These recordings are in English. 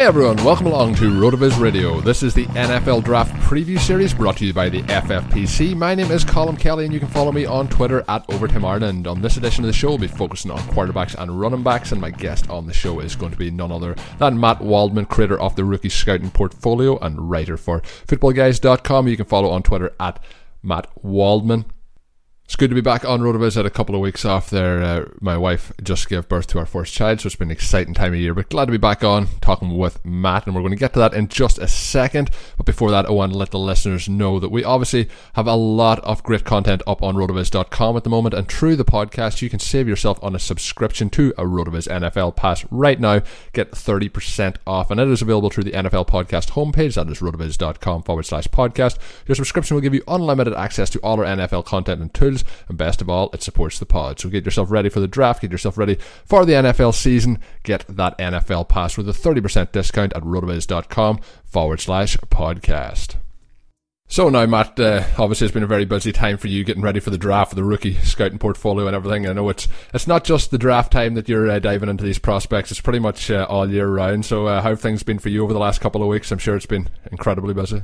Hey everyone, welcome along to Rotoviz Radio. This is the NFL Draft Preview Series brought to you by the FFPC. My name is Colm Kelly and you can follow me on Twitter at Overtime Ireland. On this edition of the show, we'll be focusing on quarterbacks and running backs, and my guest on the show is going to be none other than Matt Waldman, creator of the Rookie Scouting Portfolio and writer for FootballGuys.com. You can follow on Twitter at Matt Waldman. It's good to be back on Rotoviz. Had a couple of weeks off there. Uh, my wife just gave birth to our first child, so it's been an exciting time of year. But glad to be back on talking with Matt, and we're going to get to that in just a second. But before that, I want to let the listeners know that we obviously have a lot of great content up on rotoviz.com at the moment, and through the podcast, you can save yourself on a subscription to a Rotoviz NFL Pass right now. Get 30% off, and it is available through the NFL Podcast homepage. That is rotoviz.com forward slash podcast. Your subscription will give you unlimited access to all our NFL content and tools and best of all, it supports the pod. So get yourself ready for the draft, get yourself ready for the NFL season, get that NFL pass with a 30% discount at rotoviz.com forward slash podcast. So now, Matt, uh, obviously it's been a very busy time for you getting ready for the draft, for the rookie scouting portfolio and everything. I know it's it's not just the draft time that you're uh, diving into these prospects; it's pretty much uh, all year round. So, uh, how have things been for you over the last couple of weeks? I'm sure it's been incredibly busy.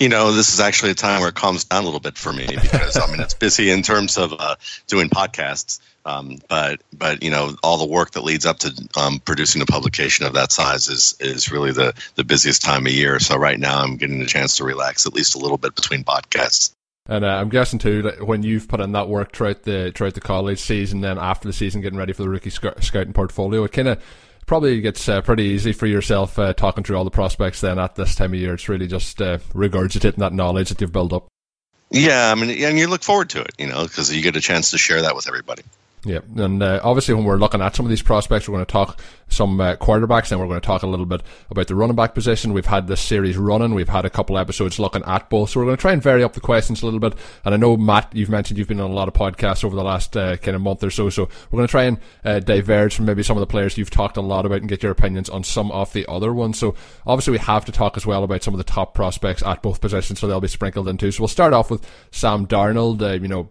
You know, this is actually a time where it calms down a little bit for me because I mean it's busy in terms of uh, doing podcasts, um, but but you know all the work that leads up to um, producing a publication of that size is is really the the busiest time of year. So right now I'm getting a chance to relax at least a little bit between podcasts. And uh, I'm guessing too that when you've put in that work throughout the throughout the college season, then after the season, getting ready for the rookie sc- scouting portfolio, it kind of probably gets uh, pretty easy for yourself uh, talking through all the prospects then at this time of year. It's really just uh, regurgitating that knowledge that you've built up. Yeah, I mean, and you look forward to it, you know, because you get a chance to share that with everybody. Yeah, and uh, obviously when we're looking at some of these prospects, we're going to talk some uh, quarterbacks, and we're going to talk a little bit about the running back position. We've had this series running. We've had a couple episodes looking at both, so we're going to try and vary up the questions a little bit. And I know Matt, you've mentioned you've been on a lot of podcasts over the last uh, kind of month or so, so we're going to try and uh, diverge from maybe some of the players you've talked a lot about and get your opinions on some of the other ones. So obviously we have to talk as well about some of the top prospects at both positions, so they'll be sprinkled in too. So we'll start off with Sam Darnold. Uh, you know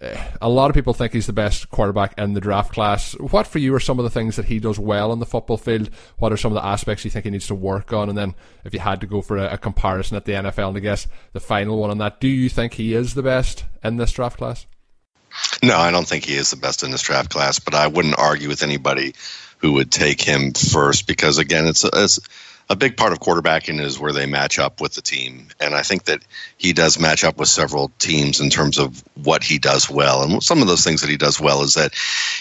a lot of people think he's the best quarterback in the draft class. What for you are some of the things that he does well on the football field? What are some of the aspects you think he needs to work on? And then if you had to go for a, a comparison at the NFL, and I guess the final one on that, do you think he is the best in this draft class? No, I don't think he is the best in this draft class, but I wouldn't argue with anybody who would take him first because again, it's, it's a big part of quarterbacking is where they match up with the team. And I think that he does match up with several teams in terms of what he does well. And some of those things that he does well is that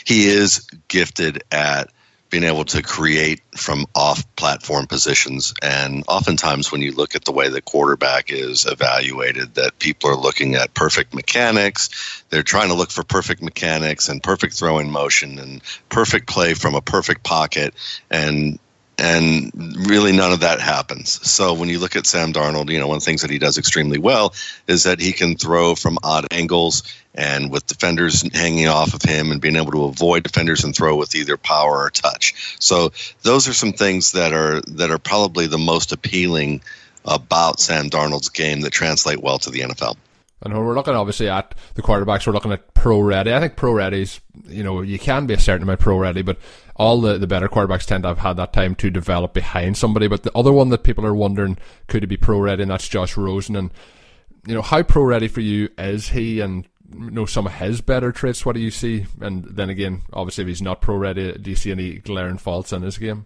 he is gifted at being able to create from off platform positions. And oftentimes, when you look at the way the quarterback is evaluated, that people are looking at perfect mechanics. They're trying to look for perfect mechanics and perfect throwing motion and perfect play from a perfect pocket. And and really none of that happens. So when you look at Sam Darnold, you know, one of the things that he does extremely well is that he can throw from odd angles and with defenders hanging off of him and being able to avoid defenders and throw with either power or touch. So those are some things that are that are probably the most appealing about Sam Darnold's game that translate well to the NFL. And we're looking obviously at the quarterbacks, we're looking at pro ready. I think pro ready's, you know, you can be a certain amount pro ready, but all the, the better quarterbacks tend to have had that time to develop behind somebody. But the other one that people are wondering could he be pro ready, and that's Josh Rosen. And you know, how pro ready for you is he? And you know some of his better traits. What do you see? And then again, obviously, if he's not pro ready, do you see any glaring faults in his game?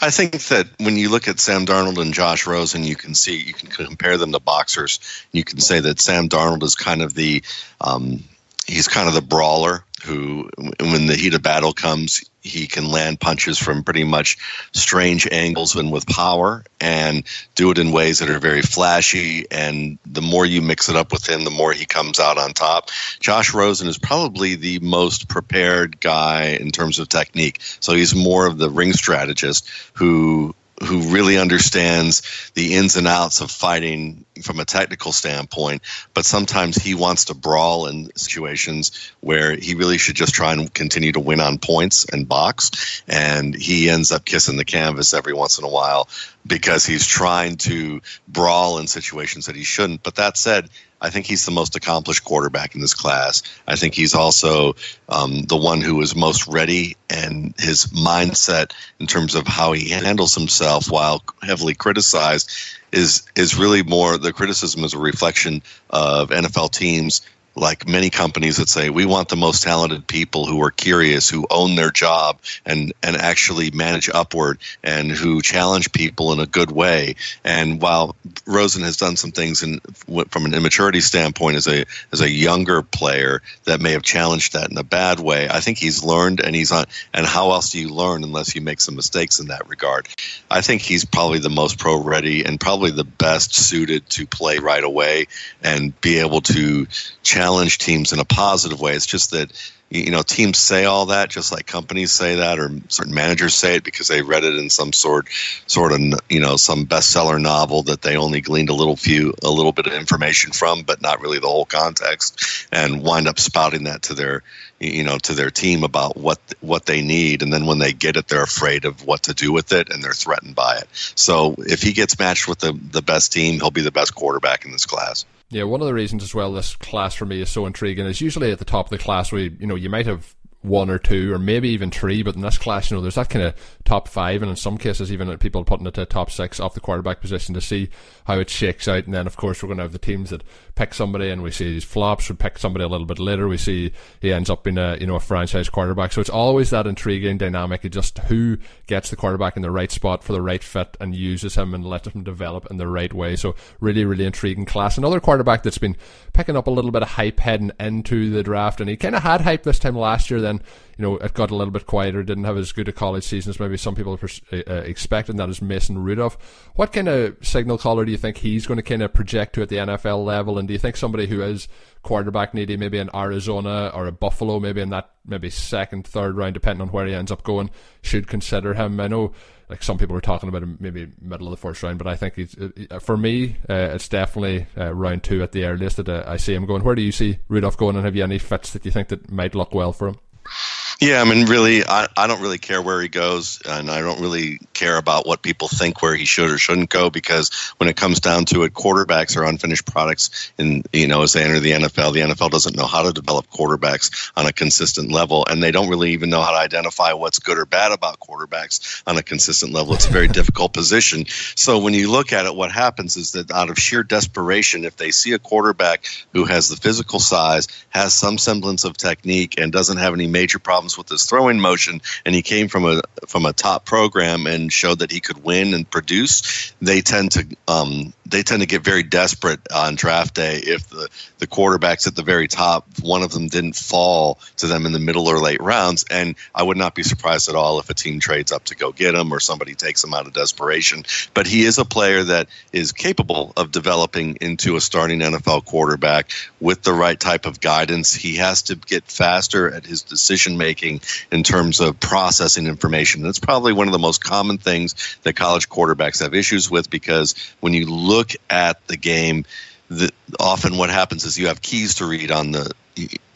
I think that when you look at Sam Darnold and Josh Rosen, you can see you can compare them to boxers. You can say that Sam Darnold is kind of the um, he's kind of the brawler who, when the heat of battle comes, he can land punches from pretty much strange angles and with power and do it in ways that are very flashy. And the more you mix it up with him, the more he comes out on top. Josh Rosen is probably the most prepared guy in terms of technique. So he's more of the ring strategist who who really understands the ins and outs of fighting from a technical standpoint, but sometimes he wants to brawl in situations where he really should just try and continue to win on points and box. And he ends up kissing the canvas every once in a while because he's trying to brawl in situations that he shouldn't. But that said, I think he's the most accomplished quarterback in this class. I think he's also um, the one who is most ready, and his mindset in terms of how he handles himself while heavily criticized is is really more the criticism is a reflection of NFL teams like many companies that say we want the most talented people who are curious, who own their job and and actually manage upward and who challenge people in a good way. And while Rosen has done some things in from an immaturity standpoint as a as a younger player that may have challenged that in a bad way, I think he's learned and he's on. And how else do you learn unless you make some mistakes in that regard? I think he's probably the most pro ready and probably the best suited to play right away and be able to challenge challenge teams in a positive way. It's just that you know teams say all that just like companies say that or certain managers say it because they read it in some sort sort of you know some bestseller novel that they only gleaned a little few a little bit of information from but not really the whole context and wind up spouting that to their you know to their team about what what they need. And then when they get it they're afraid of what to do with it and they're threatened by it. So if he gets matched with the the best team he'll be the best quarterback in this class yeah, one of the reasons as well this class for me is so intriguing is usually at the top of the class we you know you might have one or two or maybe even three, but in this class, you know, there's that kind of top five, and in some cases, even people putting it to top six off the quarterback position to see how it shakes out. And then, of course, we're going to have the teams that pick somebody, and we see these flops. We pick somebody a little bit later. We see he ends up being a you know a franchise quarterback. So it's always that intriguing dynamic of just who gets the quarterback in the right spot for the right fit and uses him and lets him develop in the right way. So really, really intriguing class. Another quarterback that's been picking up a little bit of hype heading into the draft, and he kind of had hype this time last year. Then you know, it got a little bit quieter, didn't have as good a college season as maybe some people pers- uh, uh, expected, and that is Mason Rudolph. What kind of signal caller do you think he's going to kind of project to at the NFL level? And do you think somebody who is quarterback needy, maybe in Arizona or a Buffalo, maybe in that maybe second, third round, depending on where he ends up going, should consider him? I know like some people are talking about him maybe middle of the first round, but I think he's uh, for me, uh, it's definitely uh, round two at the earliest that uh, I see him going. Where do you see Rudolph going, and have you any fits that you think that might look well for him? Bye. Yeah, I mean, really, I, I don't really care where he goes, and I don't really care about what people think where he should or shouldn't go because when it comes down to it, quarterbacks are unfinished products. And you know, as they enter the NFL, the NFL doesn't know how to develop quarterbacks on a consistent level, and they don't really even know how to identify what's good or bad about quarterbacks on a consistent level. It's a very difficult position. So when you look at it, what happens is that out of sheer desperation, if they see a quarterback who has the physical size, has some semblance of technique, and doesn't have any major problems with his throwing motion, and he came from a from a top program and showed that he could win and produce. They tend to um, they tend to get very desperate on draft day if the the quarterbacks at the very top, one of them didn't fall to them in the middle or late rounds. And I would not be surprised at all if a team trades up to go get him or somebody takes him out of desperation. But he is a player that is capable of developing into a starting NFL quarterback with the right type of guidance. He has to get faster at his decision making in terms of processing information. That's probably one of the most common things that college quarterbacks have issues with because when you look at the game, the, often what happens is you have keys to read on the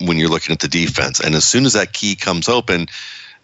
when you're looking at the defense, and as soon as that key comes open,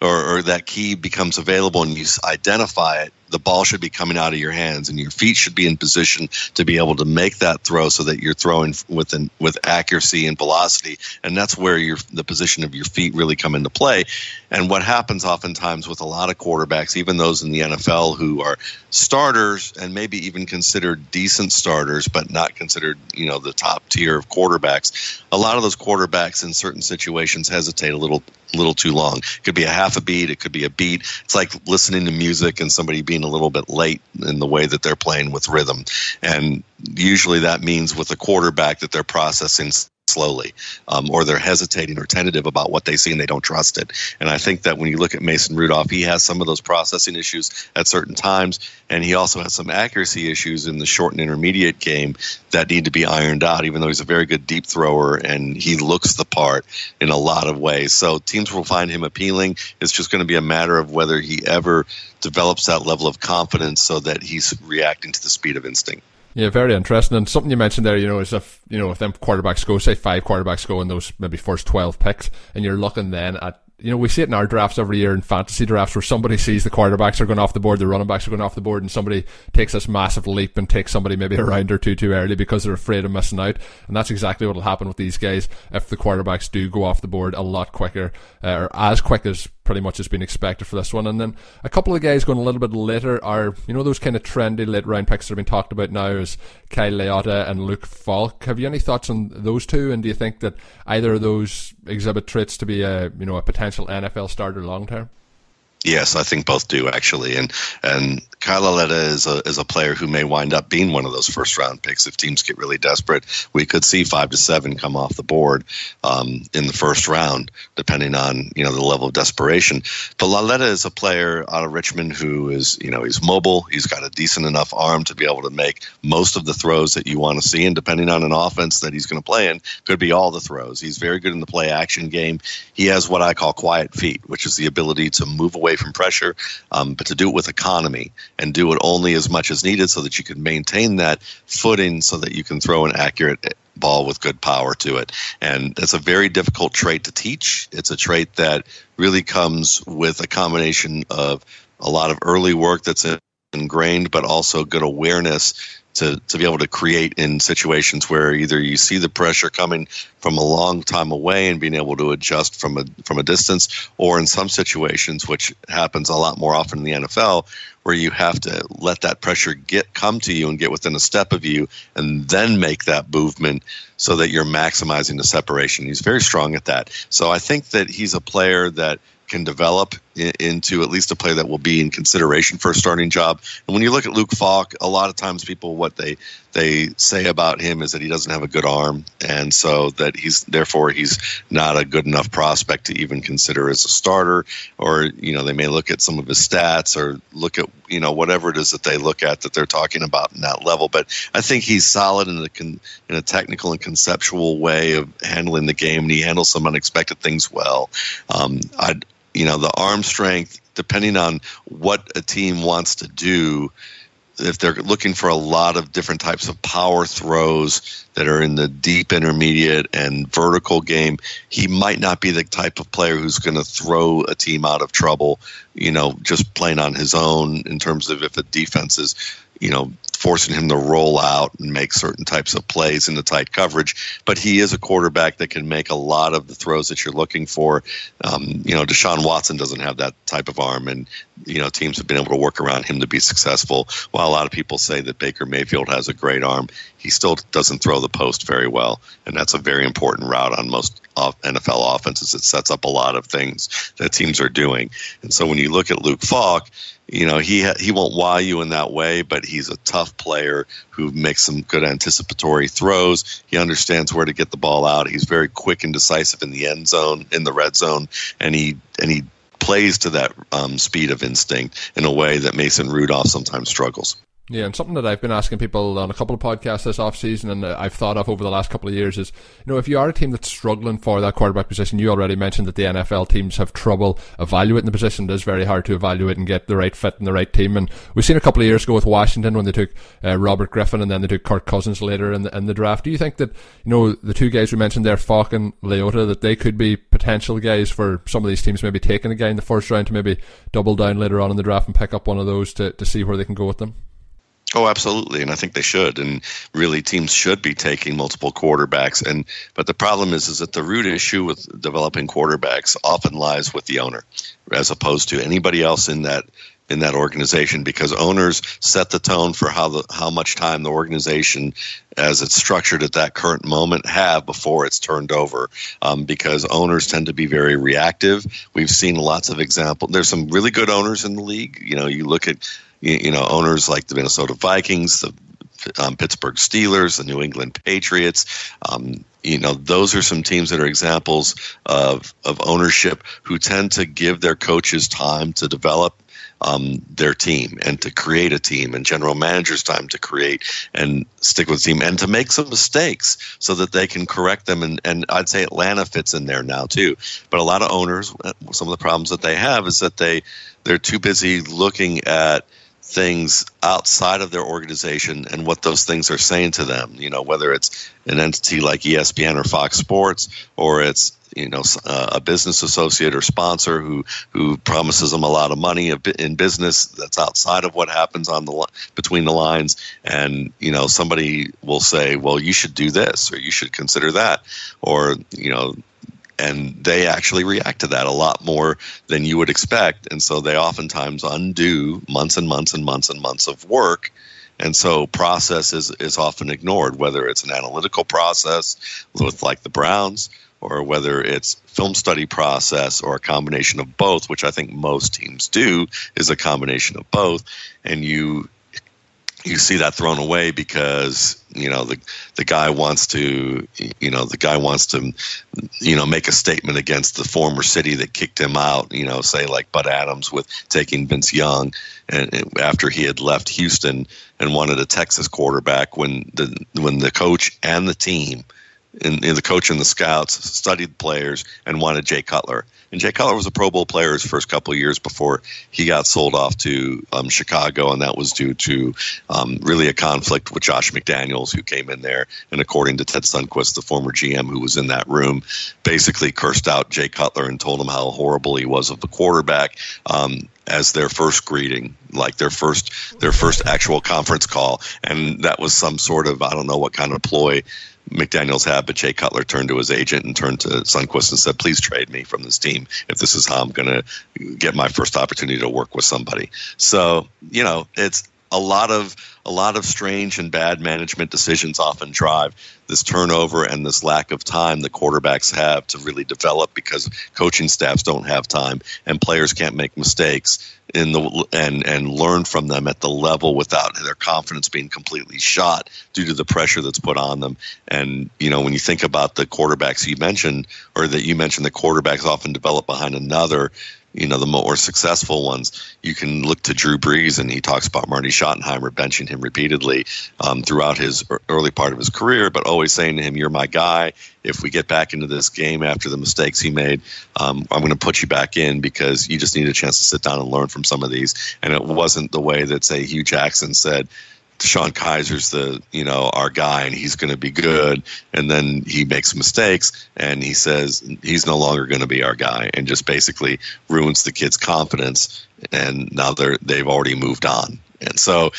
or, or that key becomes available, and you identify it, the ball should be coming out of your hands and your feet should be in position to be able to make that throw so that you're throwing with an, with accuracy and velocity. And that's where your the position of your feet really come into play. And what happens oftentimes with a lot of quarterbacks even those in the NFL who are starters and maybe even considered decent starters but not considered you know the top tier of quarterbacks a lot of those quarterbacks in certain situations hesitate a little little too long. It could be a half a beat it could be a beat. It's like listening to music and somebody being a little bit late in the way that they're playing with rhythm. And usually that means with a quarterback that they're processing slowly, um, or they're hesitating or tentative about what they see and they don't trust it. And I think that when you look at Mason Rudolph, he has some of those processing issues at certain times, and he also has some accuracy issues in the short and intermediate game that need to be ironed out. Even though he's a very good deep thrower and he looks the part in a lot of ways, so teams will find him appealing. It's just going to be a matter of whether he ever develops that level of confidence so that he's reacting to the speed of instinct. Yeah, very interesting. And something you mentioned there, you know, is if you know if them quarterbacks go, say five quarterbacks go in those maybe first twelve picks, and you're looking then at you know, we see it in our drafts every year in fantasy drafts where somebody sees the quarterbacks are going off the board, the running backs are going off the board, and somebody takes this massive leap and takes somebody maybe a round or two too early because they're afraid of missing out. And that's exactly what will happen with these guys if the quarterbacks do go off the board a lot quicker, uh, or as quick as pretty much has been expected for this one. And then a couple of guys going a little bit later are, you know, those kind of trendy late round picks that have been talked about now is Kyle Lauletta and Luke Falk. Have you any thoughts on those two? And do you think that either of those exhibit traits to be a, you know, a potential NFL starter long term? Yes, I think both do actually, and and Kyle Lauletta is a is a player who may wind up being one of those first round picks if teams get really desperate. We could see five to seven come off the board um, in the first round, depending on you know the level of desperation. But Lauletta is a player out of Richmond who is you know he's mobile, he's got a decent enough arm to be able to make most of the throws that you want to see, and depending on an offense that he's going to play in, could be all the throws. He's very good in the play action game. He has what I call quiet feet, which is the ability to move away away from pressure, um, but to do it with economy and do it only as much as needed so that you can maintain that footing so that you can throw an accurate ball with good power to it. And that's a very difficult trait to teach. It's a trait that really comes with a combination of a lot of early work that's ingrained, but also good awareness to, to be able to create in situations where either you see the pressure coming from a long time away and being able to adjust from a from a distance, or in some situations, which happens a lot more often in the NFL, where you have to let that pressure get come to you and get within a step of you, and then make that movement so that you're maximizing the separation. He's very strong at that. So I think that he's a player that can develop into at least a player that will be in consideration for a starting job. And when you look at Luke Falk, a lot of times people what they they say about him is that he doesn't have a good arm, and so that he's therefore he's not a good enough prospect to even consider as a starter. Or you know they may look at some of his stats or look at you know whatever it is that they look at that they're talking about in that level. But I think he's solid in a con, in a technical and conceptual way of handling the game, and he handles some unexpected things well. Um, I'd you know the arm strength depending on what a team wants to do if they're looking for a lot of different types of power throws that are in the deep intermediate and vertical game, he might not be the type of player who's going to throw a team out of trouble, you know, just playing on his own in terms of if a defense is, you know, forcing him to roll out and make certain types of plays in the tight coverage. But he is a quarterback that can make a lot of the throws that you're looking for. Um, you know, Deshaun Watson doesn't have that type of arm, and you know teams have been able to work around him to be successful. While a lot of people say that Baker Mayfield has a great arm, he still doesn't throw the post very well, and that's a very important route on most NFL offenses. It sets up a lot of things that teams are doing, and so when you look at Luke Falk you know he he won't wow you in that way, but he's a tough player who makes some good anticipatory throws. He understands where to get the ball out. He's very quick and decisive in the end zone, in the red zone, and he and he plays to that um, speed of instinct in a way that Mason Rudolph sometimes struggles. Yeah, and something that I've been asking people on a couple of podcasts this off season, and I've thought of over the last couple of years is, you know, if you are a team that's struggling for that quarterback position, you already mentioned that the NFL teams have trouble evaluating the position. It is very hard to evaluate and get the right fit and the right team. And we've seen a couple of years ago with Washington when they took uh, Robert Griffin and then they took Kirk Cousins later in the, in the draft. Do you think that, you know, the two guys we mentioned there, Falk and Lauletta, that they could be potential guys for some of these teams maybe taking a guy in the first round to maybe double down later on in the draft and pick up one of those to, to see where they can go with them? Oh, absolutely, and I think they should. And really, teams should be taking multiple quarterbacks. And but the problem is, is that the root issue with developing quarterbacks often lies with the owner, as opposed to anybody else in that in that organization because owners set the tone for how the how much time the organization as it's structured at that current moment have before it's turned over um, because owners tend to be very reactive we've seen lots of examples there's some really good owners in the league you know you look at you know owners like the Minnesota Vikings, the um, Pittsburgh Steelers, the New England Patriots. Um, you know, those are some teams that are examples of of ownership who tend to give their coaches time to develop um, their team and to create a team and general managers time to create and stick with the team and to make some mistakes so that they can correct them and, and I'd say Atlanta fits in there now too but a lot of owners some of the problems that they have is that they they're too busy looking at things outside of their organization and what those things are saying to them. You know, whether it's an entity like ESPN or Fox Sports, or it's you know uh, a business associate or sponsor who who promises them a lot of money in business that's outside of what happens on the between the lines and you know somebody will say well you should do this or you should consider that or you know and they actually react to that a lot more than you would expect. And so they oftentimes undo months and months and months and months of work. And so process is, is often ignored whether it's an analytical process with like the browns or whether it's film study process or a combination of both which i think most teams do is a combination of both. And you you see that thrown away because you know the the guy wants to you know the guy wants to you know make a statement against the former city that kicked him out you know say like Bud Adams with taking Vince Young and after he had left Houston and wanted a Texas quarterback when the when the coach and the team and, the coach and the scouts studied players and wanted Jay Cutler. And Jay Cutler was a Pro Bowl player his first couple of years before he got sold off to um, Chicago, and that was due to um, really a conflict with Josh McDaniels, who came in there and, according to Ted Sundquist, the former GM who was in that room, basically cursed out Jay Cutler and told him how horrible he was of the quarterback. Um, as their first greeting, like their first their first actual conference call, and that was some sort of I don't know what kind of ploy McDaniels had, but Jay Cutler turned to his agent and turned to Sundquist and said, "Please trade me from this team if this is how I'm going to get my first opportunity to work with somebody." So you know, it's a lot of a lot of strange and bad management decisions often drive this turnover and this lack of time the quarterbacks have to really develop because coaching staffs don't have time and players can't make mistakes in the and and learn from them at the level without their confidence being completely shot due to the pressure that's put on them. And you know when you think about the quarterbacks you mentioned or that you mentioned the quarterbacks often develop behind another you know the more successful ones. You can look to Drew Brees, and he talks about Marty Schottenheimer benching him repeatedly um, throughout his early part of his career, but always saying to him, "You're my guy. If we get back into this game after the mistakes he made, um, I'm going to put you back in because you just need a chance to sit down and learn from some of these." And it wasn't the way that say Hue Jackson said. DeShone Kizer's the you know our guy and he's going to be good. And then he makes mistakes and he says he's no longer going to be our guy and just basically ruins the kid's confidence and now they're they've already moved on. And so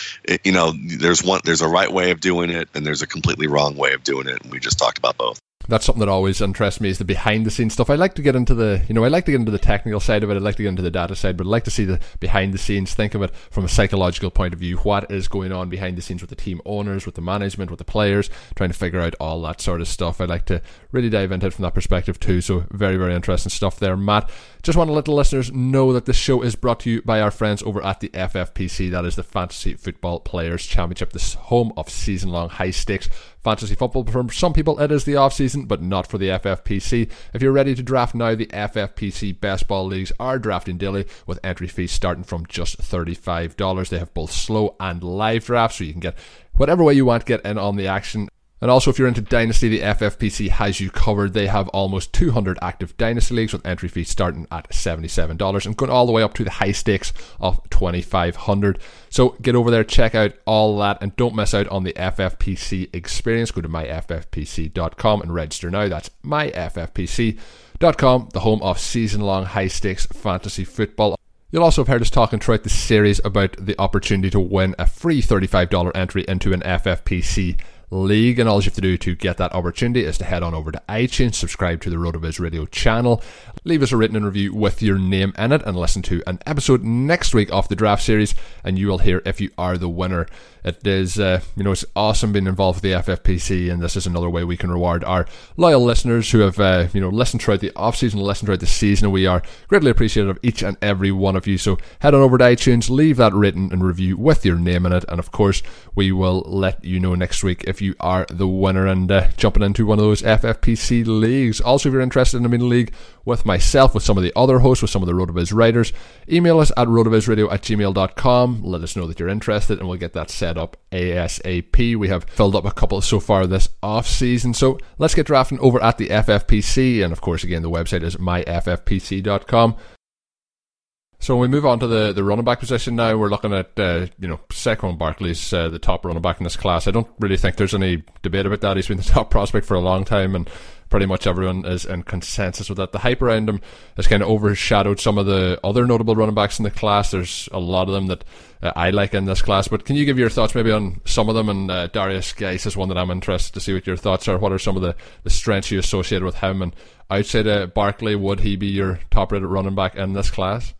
you know there's one there's a right way of doing it and there's a completely wrong way of doing it and we just talked about both that's something that always interests me is the behind the scenes stuff. I like to get into the, you know, I like to get into the technical side of it. I like to get into the data side, but I like to see the behind the scenes. Think of it from a psychological point of view. What is going on behind the scenes with the team owners, with the management, with the players, trying to figure out all that sort of stuff. I like to really dive into it from that perspective too. So very, very interesting stuff there, Matt. Just want to let the listeners know that the show is brought to you by our friends over at the FFPC. That is the Fantasy Football Players Championship, the home of season long high stakes fantasy football. For some people, it is the off season, but not for the FFPC. If you're ready to draft now, the FFPC best ball leagues are drafting daily with entry fees starting from just $35. They have both slow and live drafts, so you can get whatever way you want, to get in on the action. And also, if you're into Dynasty, the FFPC has you covered. They have almost 200 active Dynasty leagues with entry fees starting at $77 and going all the way up to the high stakes of 2,500. So get over there, check out all that, and don't miss out on the FFPC experience. Go to myffpc.com and register now. That's myffpc.com, the home of season long high stakes fantasy football. You'll also have heard us talking throughout the series about the opportunity to win a free $35 entry into an FFPC League. And all you have to do to get that opportunity is to head on over to iTunes, subscribe to the RotoViz Radio channel, leave us a written review with your name in it, and listen to an episode next week of the draft series, and you will hear if you are the winner. It is, uh, you know, it's awesome being involved with the FFPC, and this is another way we can reward our loyal listeners who have, uh, you know, listened throughout the off season, listened throughout the season. We are greatly appreciative of each and every one of you. So head on over to iTunes, leave that written and review with your name in it, and of course, we will let you know next week if you are the winner and uh, jumping into one of those FFPC leagues. Also, if you're interested in a mini league with myself, with some of the other hosts, with some of the RotoViz writers, email us at rotovizradio at gmail.com. Let us know that you're interested, and we'll get that set up ASAP. We have filled up a couple so far this off season. So let's get drafting over at the FFPC. And of course, again, the website is myffpc.com. So when we move on to the, the running back position now, we're looking at uh, you know Saquon Barkley's uh, the top running back in this class. I don't really think there's any debate about that. He's been the top prospect for a long time, and pretty much everyone is in consensus with that. The hype around him has kind of overshadowed some of the other notable running backs in the class. There's a lot of them that uh, I like in this class, but can you give your thoughts maybe on some of them? And uh, Derrius Guice is one that I'm interested to see what your thoughts are. What are some of the, the strengths you associate with him? And outside of Barkley, would he be your top rated running back in this class?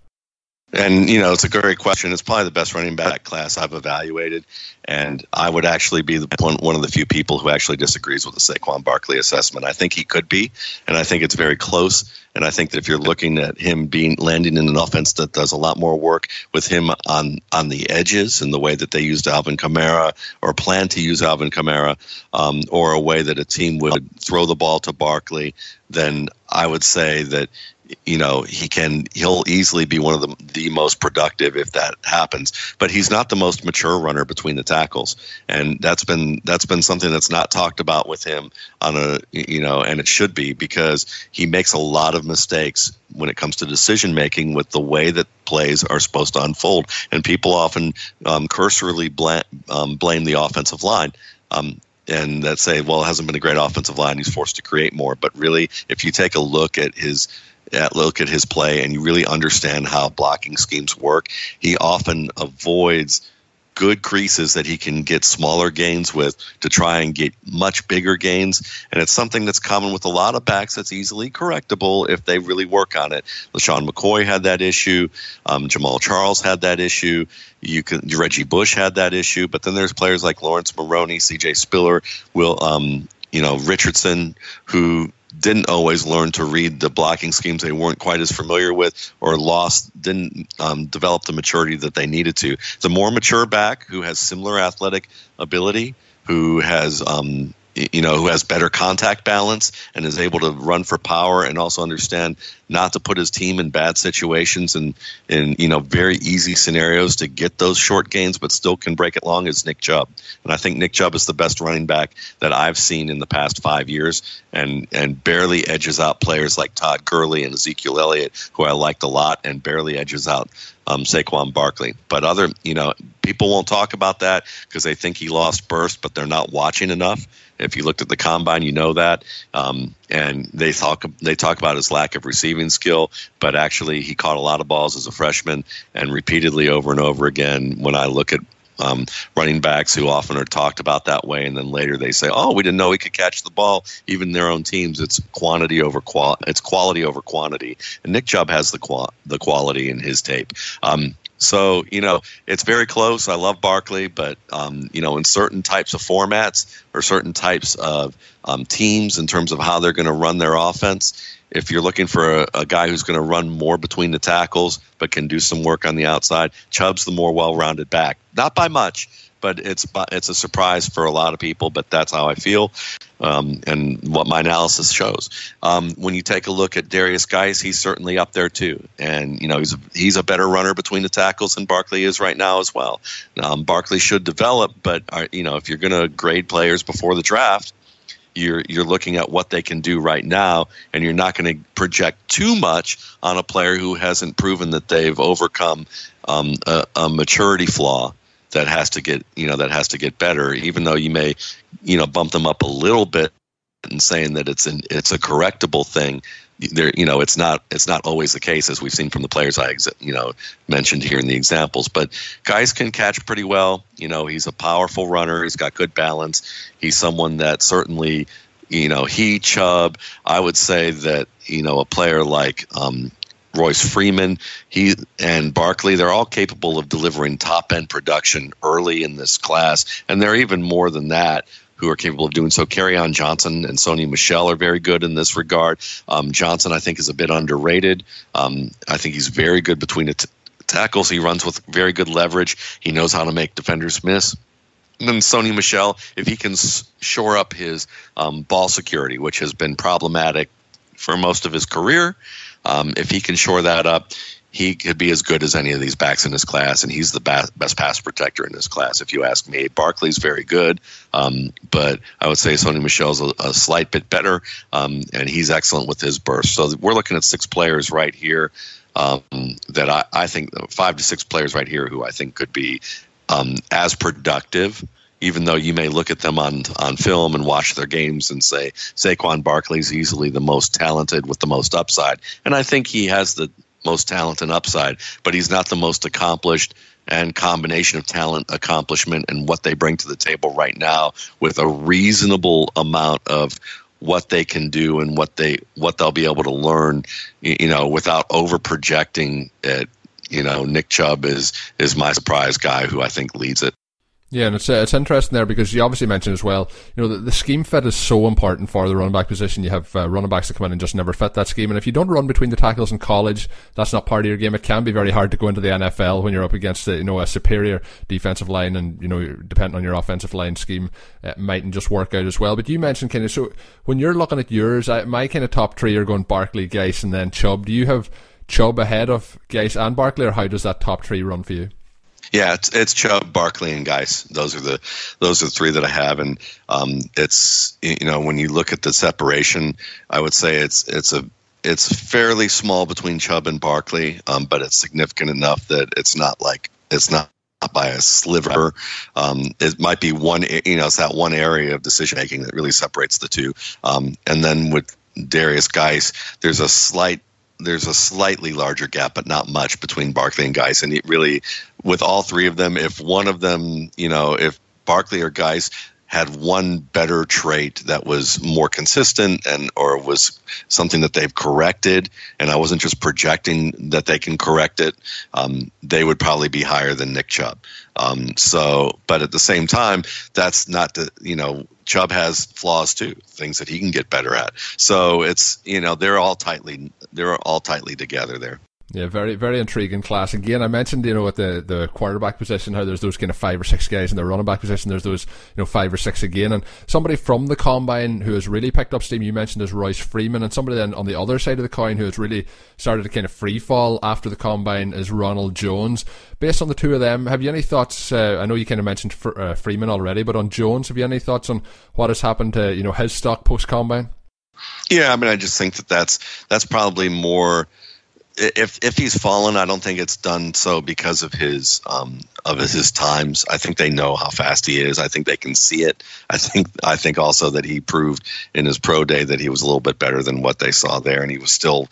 And you know, it's a great question. It's probably the best running back class I've evaluated, and I would actually be one, one of the few people who actually disagrees with the Saquon Barkley assessment. I think he could be, and I think it's very close. And I think that if you're looking at him being landing in an offense that does a lot more work with him on on the edges and the way that they used Alvin Kamara or plan to use Alvin Kamara, um, or a way that a team would throw the ball to Barkley, then I would say that you know he can he'll easily be one of the the most productive if that happens but he's not the most mature runner between the tackles and that's been that's been something that's not talked about with him on a you know and it should be because he makes a lot of mistakes when it comes to decision making with the way that plays are supposed to unfold and people often um, cursorily bl- um, blame the offensive line um, and that say, well, it hasn't been a great offensive line. He's forced to create more. But really, if you take a look at his look at his play and you really understand how blocking schemes work, he often avoids good creases that he can get smaller gains with to try and get much bigger gains. And it's something that's common with a lot of backs that's easily correctable if they really work on it. LeSean McCoy had that issue. Um, Jamaal Charles had that issue. You can Reggie Bush had that issue. But then there's players like Laurence Maroney, C.J. Spiller, Will um, you know Richardson, who didn't always learn to read the blocking schemes they weren't quite as familiar with or lost didn't um, develop the maturity that they needed to. The more mature back who has similar athletic ability who has um, you know, who has better contact balance and is able to run for power and also understand not to put his team in bad situations and in you know very easy scenarios to get those short gains, but still can break it long is Nick Chubb. And I think Nick Chubb is the best running back that I've seen in the past five years, and and barely edges out players like Todd Gurley and Ezekiel Elliott, who I liked a lot, and barely edges out um, Saquon Barkley. But other, you know, people won't talk about that because they think he lost burst, but they're not watching enough. If you looked at the combine, you know that. Um, and they talk they talk about his lack of receiving skill, but actually he caught a lot of balls as a freshman and repeatedly over and over again. When I look at um, running backs who often are talked about that way, and then later they say, "Oh, we didn't know he could catch the ball." Even their own teams, it's quantity over qual, it's quality over quantity. And Nick Chubb has the qual- the quality in his tape. Um, so you know it's very close. I love Barkley, but um, you know in certain types of formats or certain types of um, teams in terms of how they're going to run their offense. If you're looking for a, a guy who's going to run more between the tackles but can do some work on the outside, Chubb's the more well-rounded back. Not by much, but it's it's a surprise for a lot of people. But that's how I feel, um, and what my analysis shows. Um, when you take a look at Derrius Guice, he's certainly up there too, and you know he's a, he's a better runner between the tackles than Barkley is right now as well. Um, Barkley should develop, but uh, you know if you're going to grade players before the draft. You're, you're looking at what they can do right now, and you're not going to project too much on a player who hasn't proven that they've overcome um, a, a maturity flaw that has to get you know that has to get better even though you may you know bump them up a little bit and saying that it's an it's a correctable thing there you know it's not it's not always the case as we've seen from the players I you know mentioned here in the examples. But guys can catch pretty well. You know he's a powerful runner. He's got good balance. He's someone that certainly you know he Chubb I would say that you know a player like um, Royce Freeman, he and Barkley, they're all capable of delivering top end production early in this class, and they're even more than that who are capable of doing so. Kerryon Johnson and Sony Michel are very good in this regard. Um, Johnson, I think, is a bit underrated. Um, I think he's very good between the t- tackles. He runs with very good leverage. He knows how to make defenders miss. And then Sony Michel, if he can s- shore up his um, ball security, which has been problematic for most of his career, um, if he can shore that up, he could be as good as any of these backs in his class, and he's the best, best pass protector in this class, if you ask me. Barkley's very good, um, but I would say Sony Michel's a, a slight bit better, um, and he's excellent with his burst. So we're looking at six players right here um, that I, I, think five to six players right here who I think could be um, as productive even though you may look at them on on film and watch their games and say Saquon Barkley's easily the most talented with the most upside, and I think he has the most talent and upside, but he's not the most accomplished and combination of talent, accomplishment, and what they bring to the table right now with a reasonable amount of what they can do and what they what they'll be able to learn, you know, without over projecting it. You know, Nick Chubb is is my surprise guy who I think leads it. Yeah, and it's uh, it's interesting there because you obviously mentioned as well. You know, the, the, scheme fit is so important for the running back position. You have uh, running backs that come in and just never fit that scheme, and if you don't run between the tackles in college, that's not part of your game. It can be very hard to go into the NFL when you're up against you know a superior defensive line, and you know depending on your offensive line scheme, it mightn't just work out as well. But you mentioned of so when you're looking at yours, I, my kind of top three are going Barkley, Guice, and then Chubb. Do you have Chubb ahead of Guice and Barkley, or how does that top three run for you? Yeah, it's it's Chubb, Barkley, and Guice. Those are the those are the three that I have, and um, it's you know when you look at the separation, I would say it's it's a it's fairly small between Chubb and Barkley, um, but it's significant enough that it's not like it's not by a sliver. Um, it might be one, you know, it's that one area of decision making that really separates the two. Um, and then with Derrius Guice, there's a slight there's a slightly larger gap, but not much between Barkley and Guice. And it really, with all three of them, if one of them, you know, if Barkley or Guice had one better trait that was more consistent and or was something that they've corrected and i wasn't just projecting that they can correct it um, they would probably be higher than nick chubb. Um, so but at the same time that's not the you know chubb has flaws too things that he can get better at. So it's you know they're all tightly they're all tightly together there Yeah, very very intriguing class. Again, I mentioned you know at the the quarterback position how there's those kind of five or six guys in the running back position. There's those you know five or six again, and somebody from the combine who has really picked up steam. You mentioned is Royce Freeman, and somebody then on the other side of the coin who has really started to kind of free fall after the combine is Ronald Jones. Based on the two of them, have you any thoughts? Uh, I know you kind of mentioned uh, Freeman already, but on Jones, have you any thoughts on what has happened to you know his stock post combine? Yeah, I mean, I just think that that's that's probably more if if he's fallen, I don't think it's done so because of his um, of his times. I think they know how fast he is. I think they can see it. I think I think also that he proved in his pro day that he was a little bit better than what they saw there, and he was still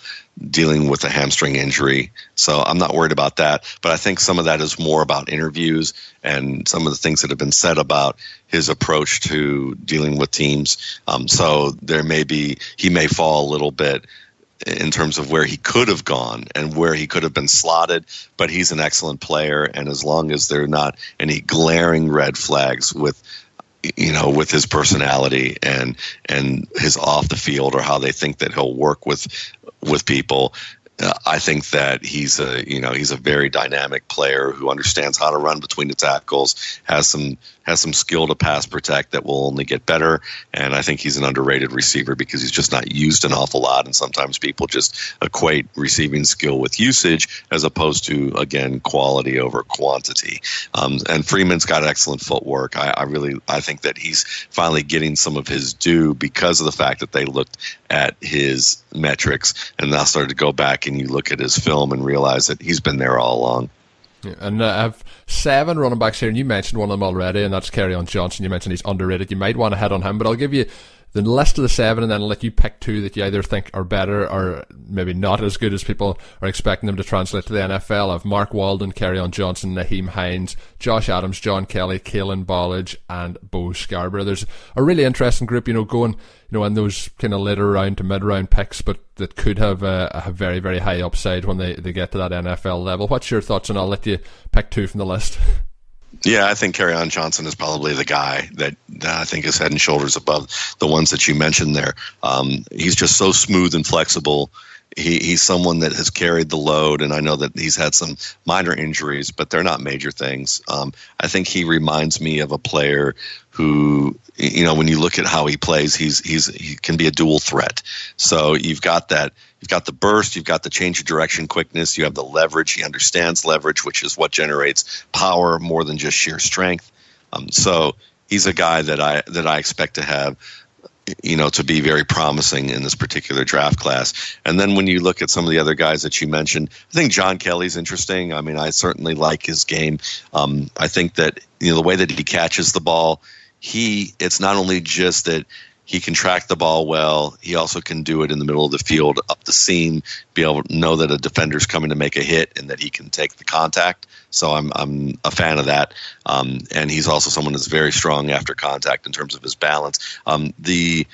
dealing with a hamstring injury. So I'm not worried about that. But I think some of that is more about interviews and some of the things that have been said about his approach to dealing with teams. Um, so there may be he may fall a little bit in terms of where he could have gone and where he could have been slotted, but he's an excellent player. And as long as there are not any glaring red flags with you know with his personality and and his off the field or how they think that he'll work with with people uh, I think that he's a you know he's a very dynamic player who understands how to run between the tackles, has some has some skill to pass protect that will only get better, and I think he's an underrated receiver because he's just not used an awful lot, and sometimes people just equate receiving skill with usage as opposed to again quality over quantity. Um, and Freeman's got excellent footwork. I, I really I think that he's finally getting some of his due because of the fact that they looked at his metrics and now started to go back and you look at his film and realize that he's been there all along. Yeah, and uh, I have seven running backs here, and you mentioned one of them already, and that's Kerryon Johnson. You mentioned he's underrated. You might want to head on him, but I'll give you the list of the seven, and then let you pick two that you either think are better or maybe not as good as people are expecting them to translate to the NFL. Of Mark Walton, Kerryon Johnson, Nyheim Hines, Josh Adams, John Kelly, Kalen Ballage, and Bo Scarborough. There's a really interesting group, you know, going, you know, in those kind of later round to mid round picks, but that could have a, a, very, very high upside when they, they get to that NFL level. What's your thoughts? And I'll let you pick two from the list. Yeah, I think Kerryon Johnson is probably the guy that, that, I think is head and shoulders above the ones that you mentioned there. Um, he's just so smooth and flexible. He, he's someone that has carried the load, and I know that he's had some minor injuries, but they're not major things. Um, I think he reminds me of a player who, you know, when you look at how he plays, he's he's he can be a dual threat. So you've got that You've got the burst, you've got the change of direction quickness, you have the leverage. He understands leverage, which is what generates power more than just sheer strength. Um, so he's a guy that I that I expect to have you know to be very promising in this particular draft class and then when you look at some of the other guys that you mentioned i think john kelly's interesting i mean i certainly like his game um, i think that you know the way that he catches the ball he it's not only just that he can track the ball well. He also can do it in the middle of the field, up the seam, be able to know that a defender's coming to make a hit and that he can take the contact. So I'm I'm a fan of that. Um, and he's also someone that's very strong after contact in terms of his balance. Um, the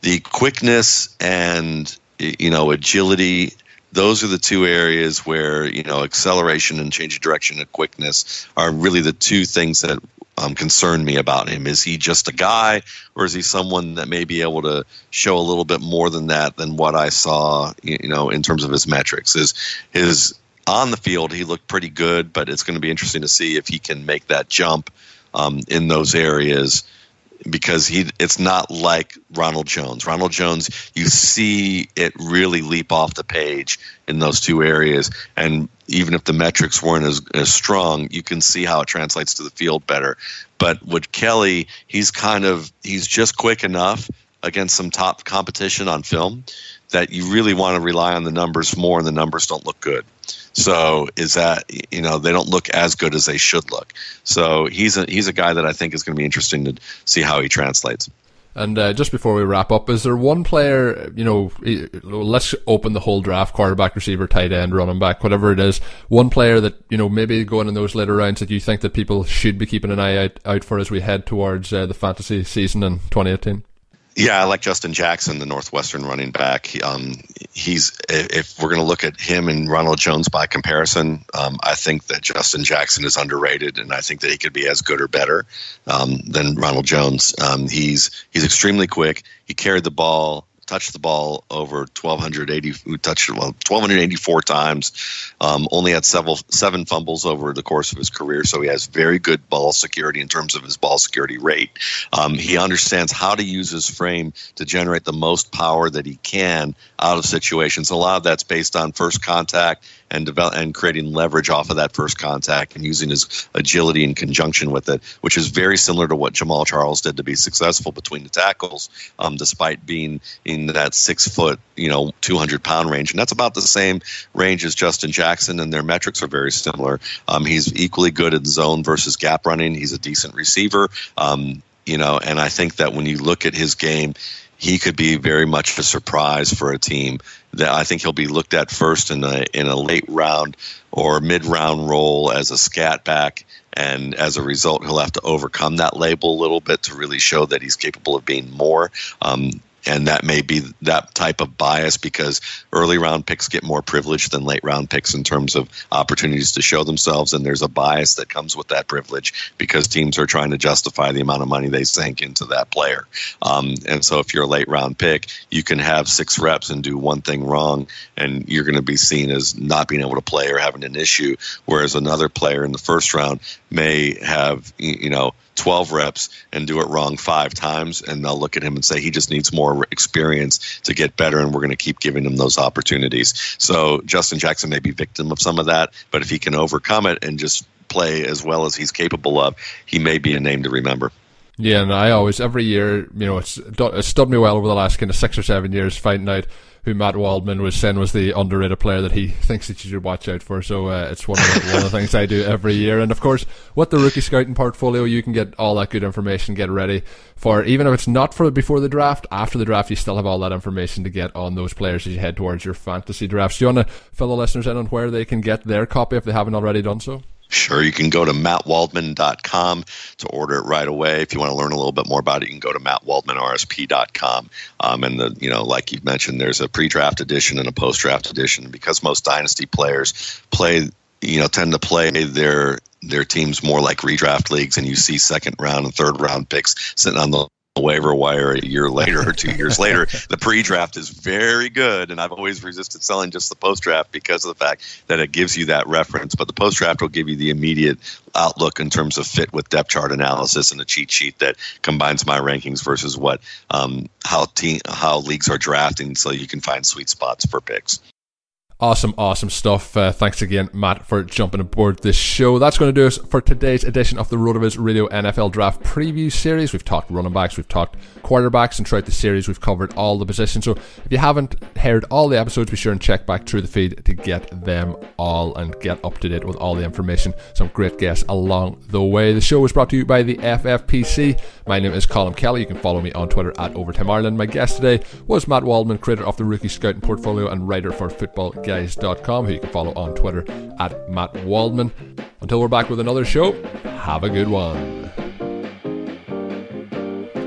the quickness and you know agility those are the two areas where you know acceleration and change of direction and quickness are really the two things that um, concern me about him. Is he just a guy, or is he someone that may be able to show a little bit more than that than what I saw? You know, in terms of his metrics, is his on the field he looked pretty good, but it's going to be interesting to see if he can make that jump um, in those areas because he it's not like Ronald Jones. Ronald Jones, you see it really leap off the page in those two areas, and even if the metrics weren't as, as strong, you can see how it translates to the field better. But with Kelly, he's kind of he's just quick enough against some top competition on film that you really want to rely on the numbers more, and the numbers don't look good. So is that you know they don't look as good as they should look. So he's a he's a guy that I think is going to be interesting to see how he translates. And uh, just before we wrap up, is there one player, you know, let's open the whole draft, quarterback, receiver, tight end, running back, whatever it is, one player that, you know, maybe going in those later rounds that you think that people should be keeping an eye out, out for as we head towards uh, the fantasy season in 2018? Yeah, I like Justin Jackson, the Northwestern running back. Um, he's if we're going to look at him and Ronald Jones by comparison, um, I think that Justin Jackson is underrated, and I think that he could be as good or better um, than Ronald Jones. Um, he's he's extremely quick. He carried the ball touched the ball over 1,280, touched well 1,284 times. Um, only had several seven fumbles over the course of his career, so he has very good ball security in terms of his ball security rate. Um, he understands how to use his frame to generate the most power that he can out of situations. A lot of that's based on first contact and develop and creating leverage off of that first contact and using his agility in conjunction with it, which is very similar to what Jamaal Charles did to be successful between the tackles, um, despite being in that six foot, you know, 200 pound range. And that's about the same range as Justin Jackson, and their metrics are very similar. Um, he's equally good in zone versus gap running. He's a decent receiver. Um, you know, and I think that when you look at his game, he could be very much a surprise for a team. That I think he'll be looked at first in a in a late round or mid round role as a scat back, and as a result, he'll have to overcome that label a little bit to really show that he's capable of being more. Um, and that may be that type of bias because early round picks get more privilege than late round picks in terms of opportunities to show themselves. And there's a bias that comes with that privilege because teams are trying to justify the amount of money they sink into that player. Um, and so if you're a late round pick you can have six reps and do one thing wrong and you're going to be seen as not being able to play or having an issue. Whereas another player in the first round may have you know 12 reps and do it wrong five times and they'll look at him and say he just needs more experience to get better and we're going to keep giving him those opportunities. So justin jackson may be victim of some of that but if he can overcome it and just play as well as he's capable of he may be a name to remember yeah, and I always every year, you know, it's, it's stood me well over the last kind of six or seven years, finding out who Matt Waldman was saying was the underrated player that he thinks that you should watch out for. So uh, it's one of the, one of the things I do every year. And of course, with the rookie scouting portfolio, you can get all that good information, get ready for even if it's not for before the draft, after the draft, you still have all that information to get on those players as you head towards your fantasy drafts. Do you want to fill the listeners in on where they can get their copy if they haven't already done so? Sure, you can go to mattwaldman.com to order it right away. If you want to learn a little bit more about it, you can go to mattwaldmanrsp.com. Um, and the, you know, like you mentioned, there's a pre-draft edition and a post-draft edition because most dynasty players play, you know, tend to play their their teams more like redraft leagues, and you see second round and third round picks sitting on the waiver wire a year later or two years later. The pre-draft is very good, and I've always resisted selling just the post-draft because of the fact that it gives you that reference. But the post-draft will give you the immediate outlook in terms of fit with depth chart analysis and a cheat sheet that combines my rankings versus what um, how team how leagues are drafting, so you can find sweet spots for picks. Awesome, awesome stuff. Uh, thanks again, Matt, for jumping aboard this show. That's going to do us for today's edition of the RotoViz Radio NFL Draft Preview Series. We've talked running backs, we've talked quarterbacks, and throughout the series, we've covered all the positions. So if you haven't heard all the episodes, be sure and check back through the feed to get them all and get up to date with all the information. Some great guests along the way. The show was brought to you by the FFPC. My name is Colm Kelly. You can follow me on Twitter at Overtime Ireland. My guest today was Matt Waldman, creator of the Rookie Scouting Portfolio and writer for Football guys.com, who you can follow on Twitter at Matt Waldman. Until we're back with another show, have a good one.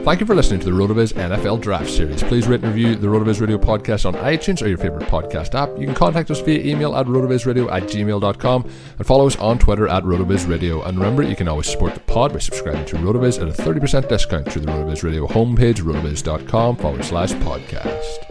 Thank you for listening to the RotoViz NFL Draft Series. Please rate and review the RotoViz Radio podcast on iTunes or your favorite podcast app. You can contact us via email at rotovizradio at gmail.com and follow us on Twitter at RotoVizRadio. And remember, you can always support the pod by subscribing to RotoViz at a 30% discount through the RotoViz Radio homepage, rotoviz.com forward slash podcast.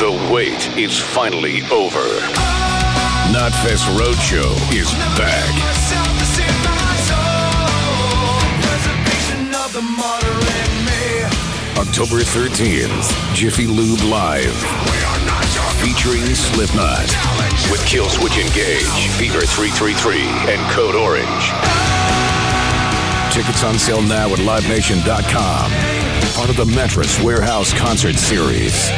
The wait is finally over. Knotfest Roadshow is back. October 13th, Jiffy Lube Live. Featuring Slipknot. With Killswitch Engage, Fever 333, and Code Orange. Tickets on sale now at LiveNation.com. Part of the Mattress Warehouse Concert Series.